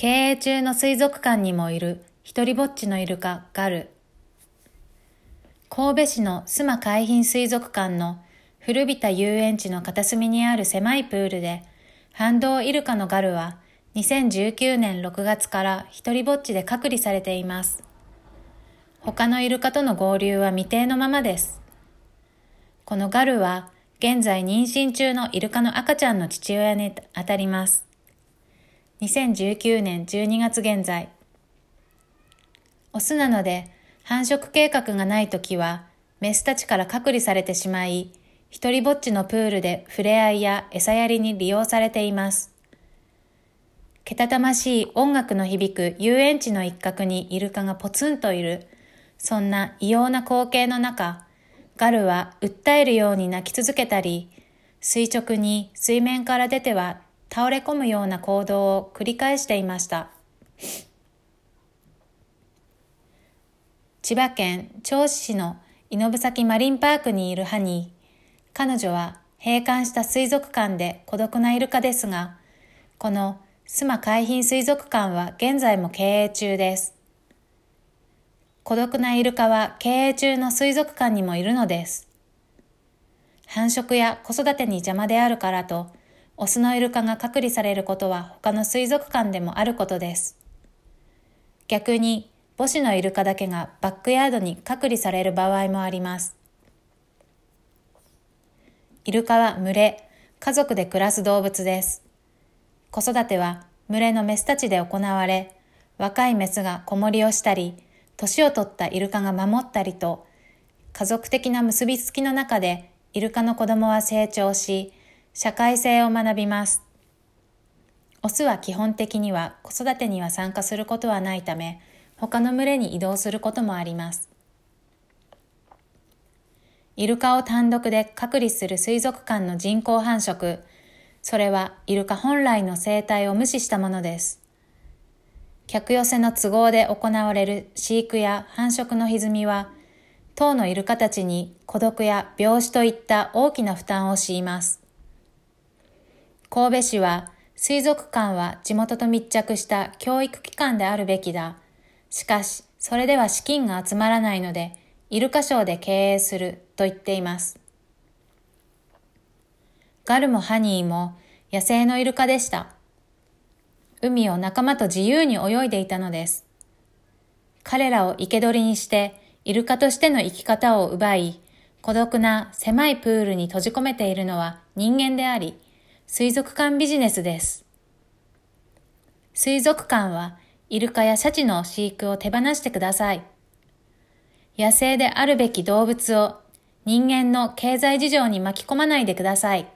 経営中の水族館にもいる一人ぼっちのイルカガル。神戸市の須磨海浜水族館の古びた遊園地の片隅にある狭いプールで、反動イルカのガルは2019年6月から一人ぼっちで隔離されています。他のイルカとの合流は未定のままです。このガルは現在妊娠中のイルカの赤ちゃんの父親にあたります。2019年12月現在。オスなので繁殖計画がないときは、メスたちから隔離されてしまい、一人ぼっちのプールで触れ合いや餌やりに利用されています。けたたましい音楽の響く遊園地の一角にイルカがポツンといる、そんな異様な光景の中、ガルは訴えるように泣き続けたり、垂直に水面から出ては倒れ込むような行動を繰り返していました。千葉県銚子市の猪崎マリンパークにいるハニー。彼女は閉館した水族館で孤独なイルカですが、この須磨海浜水族館は現在も経営中です。孤独なイルカは経営中の水族館にもいるのです。繁殖や子育てに邪魔であるからと、オスのイルカが隔離されることは他の水族館でもあることです。逆に母子のイルカだけがバックヤードに隔離される場合もあります。イルカは群れ、家族で暮らす動物です。子育ては群れのメスたちで行われ、若いメスが子守りをしたり、年を取ったイルカが守ったりと、家族的な結びつきの中でイルカの子供は成長し、社会性を学びます。オスは基本的には子育てには参加することはないため、他の群れに移動することもあります。イルカを単独で隔離する水族館の人工繁殖、それはイルカ本来の生態を無視したものです。客寄せの都合で行われる飼育や繁殖の歪みは、当のイルカたちに孤独や病死といった大きな負担を強います。神戸市は水族館は地元と密着した教育機関であるべきだ。しかし、それでは資金が集まらないので、イルカショーで経営すると言っています。ガルもハニーも野生のイルカでした。海を仲間と自由に泳いでいたのです。彼らを生け捕りにして、イルカとしての生き方を奪い、孤独な狭いプールに閉じ込めているのは人間であり、水族館ビジネスです。水族館はイルカやシャチの飼育を手放してください。野生であるべき動物を人間の経済事情に巻き込まないでください。